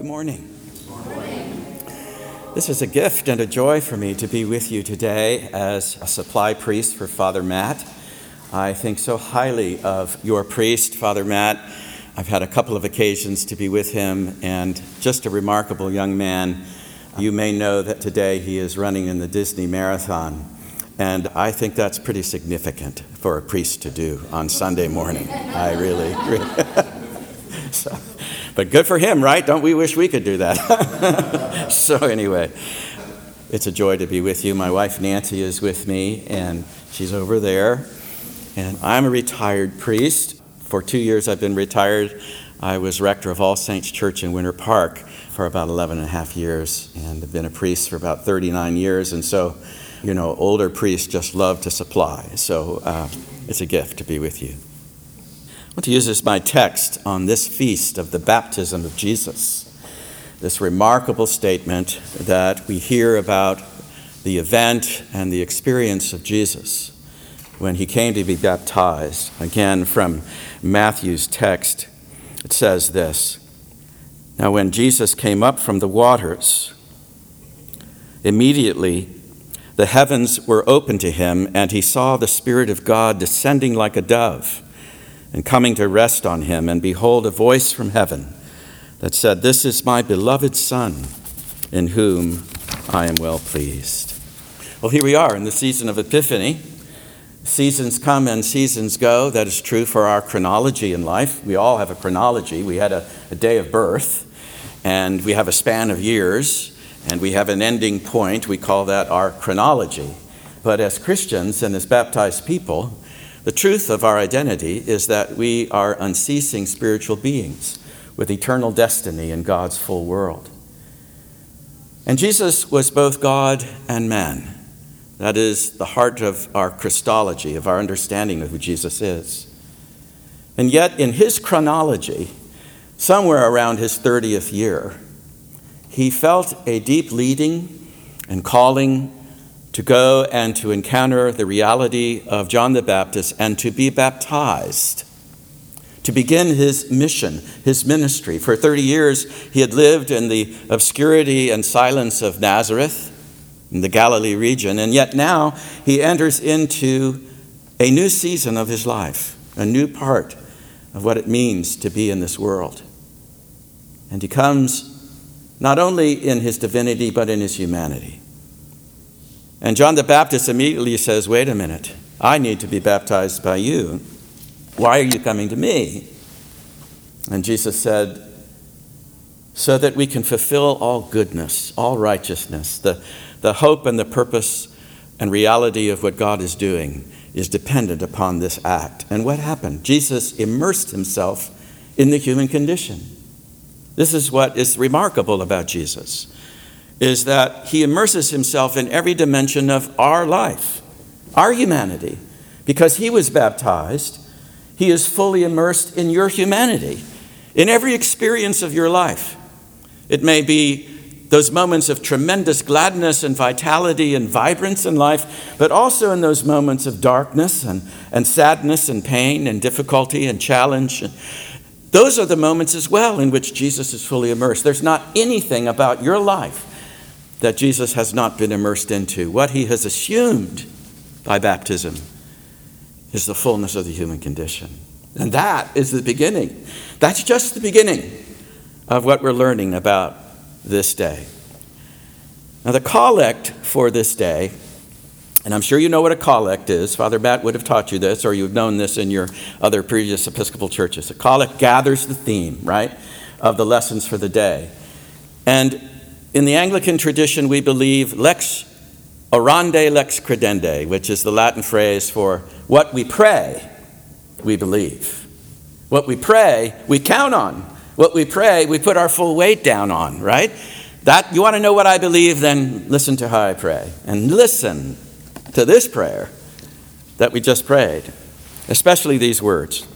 Good morning. This is a gift and a joy for me to be with you today as a supply priest for Father Matt. I think so highly of your priest, Father Matt. I've had a couple of occasions to be with him, and just a remarkable young man. You may know that today he is running in the Disney Marathon, and I think that's pretty significant for a priest to do on Sunday morning. I really, really. but good for him, right? Don't we wish we could do that? so, anyway, it's a joy to be with you. My wife Nancy is with me, and she's over there. And I'm a retired priest. For two years, I've been retired. I was rector of All Saints Church in Winter Park for about 11 and a half years, and I've been a priest for about 39 years. And so, you know, older priests just love to supply. So uh, it's a gift to be with you. I want to use as my text on this feast of the baptism of Jesus. This remarkable statement that we hear about the event and the experience of Jesus when he came to be baptized. Again, from Matthew's text, it says this Now, when Jesus came up from the waters, immediately the heavens were opened to him, and he saw the Spirit of God descending like a dove and coming to rest on him. And behold, a voice from heaven that said, This is my beloved Son, in whom I am well pleased. Well, here we are in the season of Epiphany. Seasons come and seasons go. That is true for our chronology in life. We all have a chronology. We had a, a day of birth, and we have a span of years, and we have an ending point. We call that our chronology. But as Christians and as baptized people, the truth of our identity is that we are unceasing spiritual beings with eternal destiny in God's full world. And Jesus was both God and man. That is the heart of our Christology, of our understanding of who Jesus is. And yet, in his chronology, somewhere around his 30th year, he felt a deep leading and calling to go and to encounter the reality of John the Baptist and to be baptized, to begin his mission, his ministry. For 30 years, he had lived in the obscurity and silence of Nazareth in the Galilee region, and yet now he enters into a new season of his life, a new part of what it means to be in this world. And he comes not only in his divinity, but in his humanity. And John the Baptist immediately says, Wait a minute, I need to be baptized by you. Why are you coming to me? And Jesus said, So that we can fulfill all goodness, all righteousness. The, the hope and the purpose and reality of what God is doing is dependent upon this act. And what happened? Jesus immersed himself in the human condition. This is what is remarkable about Jesus is that he immerses himself in every dimension of our life, our humanity. Because he was baptized, he is fully immersed in your humanity, in every experience of your life. It may be those moments of tremendous gladness and vitality and vibrance in life, but also in those moments of darkness and, and sadness and pain and difficulty and challenge. Those are the moments as well in which Jesus is fully immersed. There's not anything about your life that Jesus has not been immersed into. What he has assumed by baptism is the fullness of the human condition. And that is the beginning. That's just the beginning of what we're learning about this day. Now, the collect for this day, and I'm sure you know what a collect is. Father Matt would have taught you this, or you've known this in your other previous Episcopal churches. A collect gathers the theme, right, of the lessons for the day. And in the Anglican tradition, we believe lex orandi lex credendi, which is the Latin phrase for what we pray, we believe. What we pray, we count on. What we pray, we put our full weight down on, right? That you want to know what I believe, then listen to how I pray. And listen to this prayer that we just prayed, especially these words.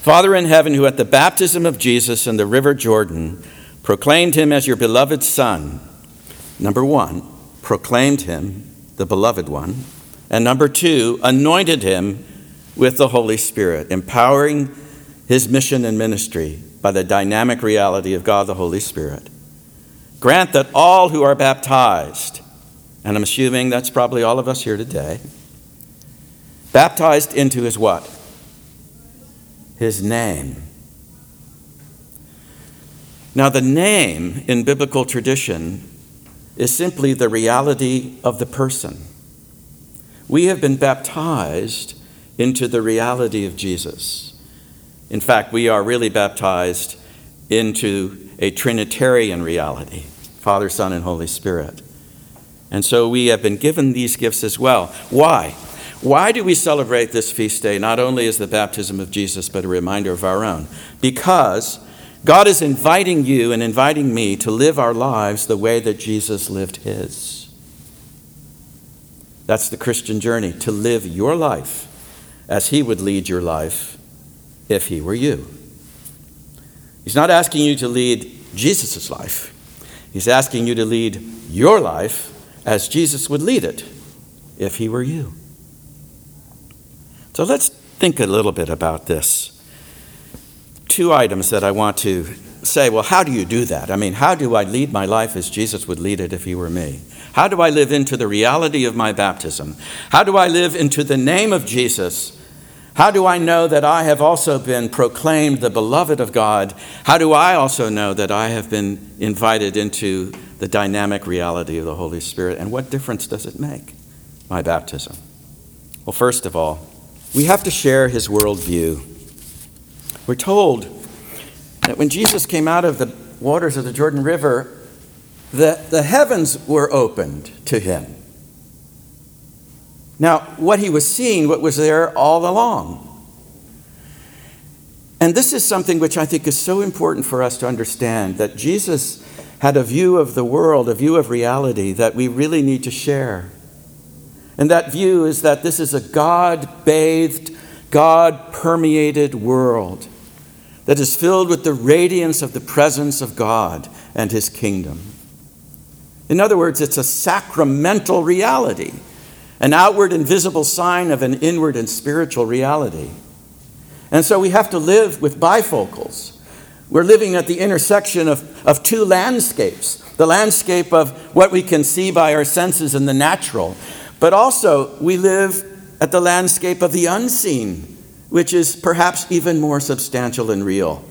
Father in heaven, who at the baptism of Jesus in the river Jordan proclaimed him as your beloved Son, number one, proclaimed him, the beloved one, and number two, anointed him with the Holy Spirit, empowering his mission and ministry by the dynamic reality of God the Holy Spirit. Grant that all who are baptized, and I'm assuming that's probably all of us here today, baptized into his what? His name. Now, the name in biblical tradition is simply the reality of the person. We have been baptized into the reality of Jesus. In fact, we are really baptized into a Trinitarian reality Father, Son, and Holy Spirit. And so we have been given these gifts as well. Why? Why do we celebrate this feast day not only as the baptism of Jesus, but a reminder of our own? Because God is inviting you and inviting me to live our lives the way that Jesus lived his. That's the Christian journey, to live your life as he would lead your life if he were you. He's not asking you to lead Jesus' life, he's asking you to lead your life as Jesus would lead it if he were you. So let's think a little bit about this. Two items that I want to say well, how do you do that? I mean, how do I lead my life as Jesus would lead it if he were me? How do I live into the reality of my baptism? How do I live into the name of Jesus? How do I know that I have also been proclaimed the beloved of God? How do I also know that I have been invited into the dynamic reality of the Holy Spirit? And what difference does it make, my baptism? Well, first of all, we have to share his worldview. We're told that when Jesus came out of the waters of the Jordan River, that the heavens were opened to him. Now, what he was seeing, what was there all along. And this is something which I think is so important for us to understand that Jesus had a view of the world, a view of reality that we really need to share. And that view is that this is a God bathed, God permeated world that is filled with the radiance of the presence of God and His kingdom. In other words, it's a sacramental reality, an outward and visible sign of an inward and spiritual reality. And so we have to live with bifocals. We're living at the intersection of, of two landscapes the landscape of what we can see by our senses and the natural, but also we live at the landscape of the unseen which is perhaps even more substantial and real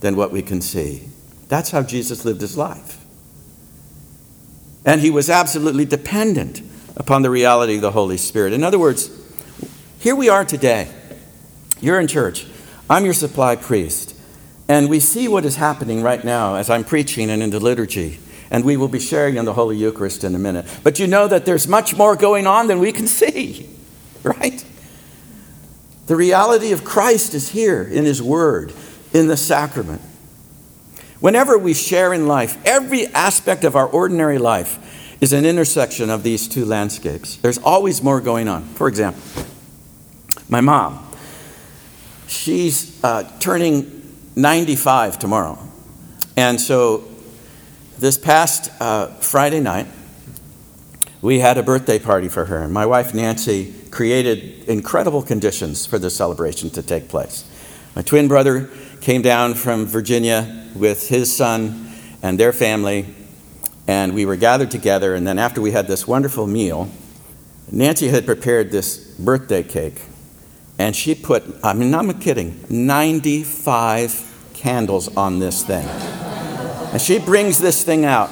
than what we can see. That's how Jesus lived his life. And he was absolutely dependent upon the reality of the Holy Spirit. In other words, here we are today. You're in church. I'm your supply priest. And we see what is happening right now as I'm preaching and in the liturgy. And we will be sharing in the Holy Eucharist in a minute. But you know that there's much more going on than we can see, right? The reality of Christ is here in His Word, in the sacrament. Whenever we share in life, every aspect of our ordinary life is an intersection of these two landscapes. There's always more going on. For example, my mom, she's uh, turning 95 tomorrow. And so this past uh, Friday night, we had a birthday party for her. And my wife, Nancy, created incredible conditions for this celebration to take place. My twin brother came down from Virginia with his son and their family, and we were gathered together. And then, after we had this wonderful meal, Nancy had prepared this birthday cake, and she put, I mean, I'm kidding, 95 candles on this thing. And she brings this thing out,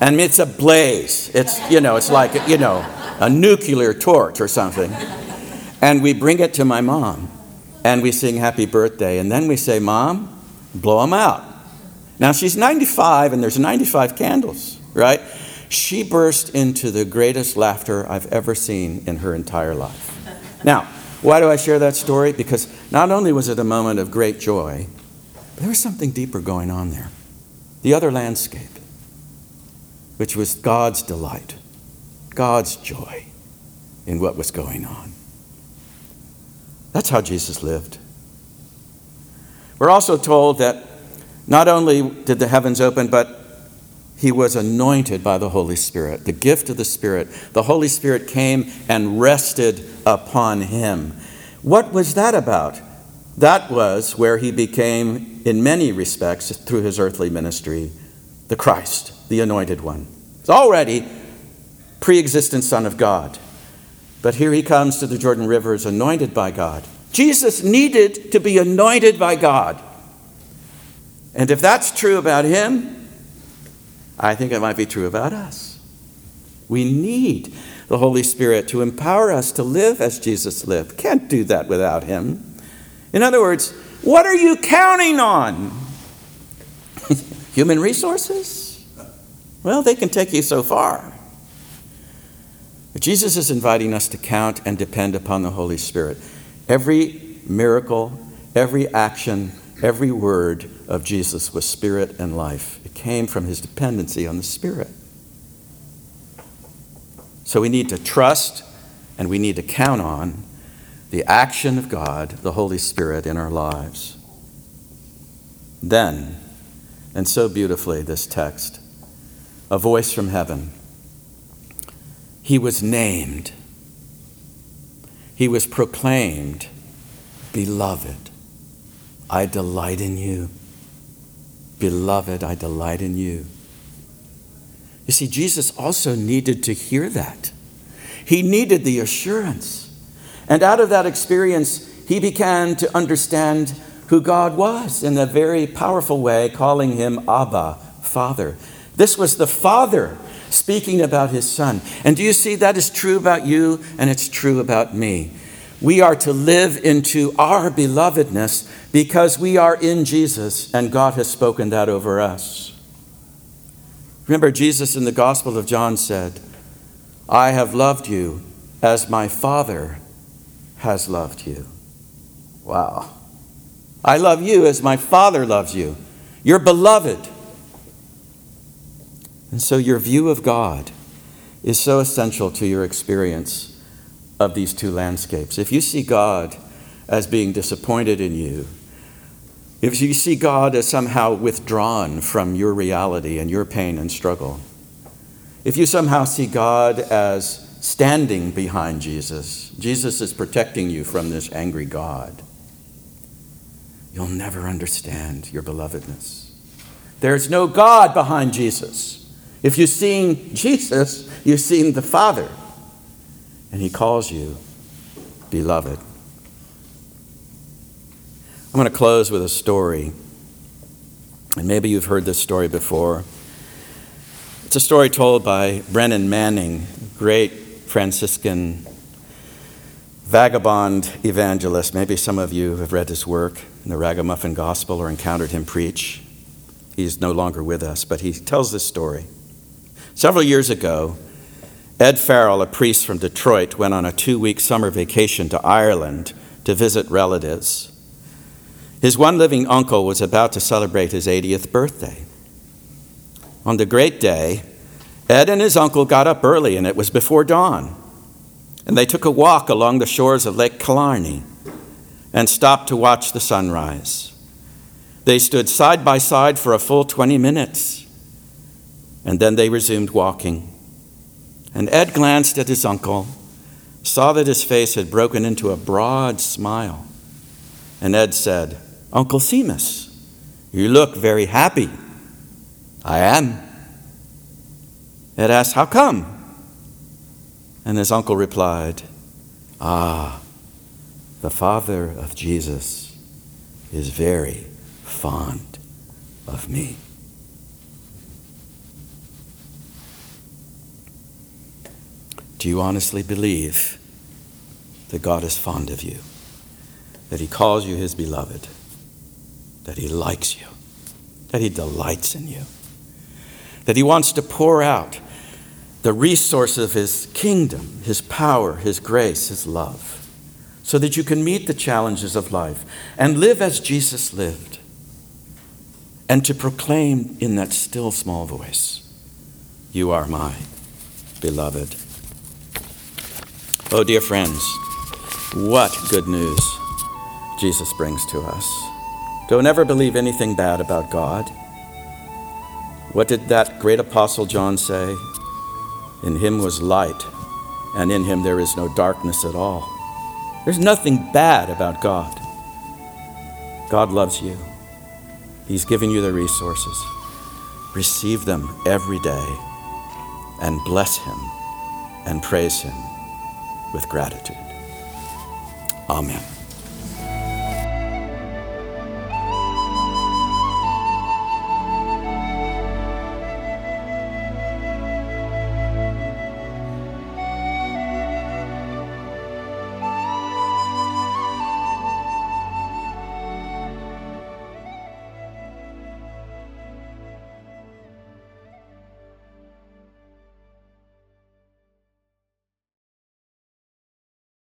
and it's a blaze. It's, you know, it's like, you know, a nuclear torch or something. And we bring it to my mom and we sing happy birthday. And then we say, Mom, blow them out. Now she's 95 and there's 95 candles, right? She burst into the greatest laughter I've ever seen in her entire life. Now, why do I share that story? Because not only was it a moment of great joy, but there was something deeper going on there. The other landscape, which was God's delight. God's joy in what was going on. That's how Jesus lived. We're also told that not only did the heavens open, but he was anointed by the Holy Spirit, the gift of the Spirit. The Holy Spirit came and rested upon him. What was that about? that was where he became, in many respects, through his earthly ministry, the Christ, the anointed one. He's already pre existent Son of God. But here he comes to the Jordan River as anointed by God. Jesus needed to be anointed by God. And if that's true about him, I think it might be true about us. We need the Holy Spirit to empower us to live as Jesus lived. Can't do that without him. In other words, what are you counting on? Human resources? Well, they can take you so far. But Jesus is inviting us to count and depend upon the Holy Spirit. Every miracle, every action, every word of Jesus was spirit and life. It came from his dependency on the Spirit. So we need to trust and we need to count on the action of God, the Holy Spirit, in our lives. Then, and so beautifully, this text, a voice from heaven. He was named, he was proclaimed, Beloved, I delight in you. Beloved, I delight in you. You see, Jesus also needed to hear that. He needed the assurance and out of that experience, he began to understand who God was in a very powerful way, calling him Abba, Father. This was the Father speaking about his Son. And do you see that is true about you and it's true about me? We are to live into our belovedness because we are in Jesus and God has spoken that over us. Remember, Jesus in the Gospel of John said, I have loved you as my Father has loved you. Wow. I love you as my Father loves you. You're beloved. And so your view of God is so essential to your experience of these two landscapes. If you see God as being disappointed in you, if you see God as somehow withdrawn from your reality and your pain and struggle, if you somehow see God as standing behind Jesus. Jesus is protecting you from this angry God. You'll never understand your belovedness. There's no God behind Jesus. If you've seen Jesus, you've seen the Father. And He calls you beloved. I'm going to close with a story. And maybe you've heard this story before. It's a story told by Brennan Manning, great Franciscan vagabond evangelist. Maybe some of you have read his work in the Ragamuffin Gospel or encountered him preach. He's no longer with us, but he tells this story. Several years ago, Ed Farrell, a priest from Detroit, went on a two week summer vacation to Ireland to visit relatives. His one living uncle was about to celebrate his 80th birthday. On the great day, Ed and his uncle got up early, and it was before dawn. And they took a walk along the shores of Lake Killarney and stopped to watch the sunrise. They stood side by side for a full 20 minutes, and then they resumed walking. And Ed glanced at his uncle, saw that his face had broken into a broad smile. And Ed said, Uncle Seamus, you look very happy. I am. Ed asked, How come? And his uncle replied, Ah, the father of Jesus is very fond of me. Do you honestly believe that God is fond of you? That He calls you His beloved? That He likes you? That He delights in you? That He wants to pour out the resource of His kingdom, His power, His grace, His love, so that you can meet the challenges of life and live as Jesus lived, and to proclaim in that still small voice, You are my beloved. Oh, dear friends, what good news Jesus brings to us. Don't ever believe anything bad about God. What did that great apostle John say? In him was light, and in him there is no darkness at all. There's nothing bad about God. God loves you. He's given you the resources. Receive them every day and bless Him and praise Him with gratitude. Amen.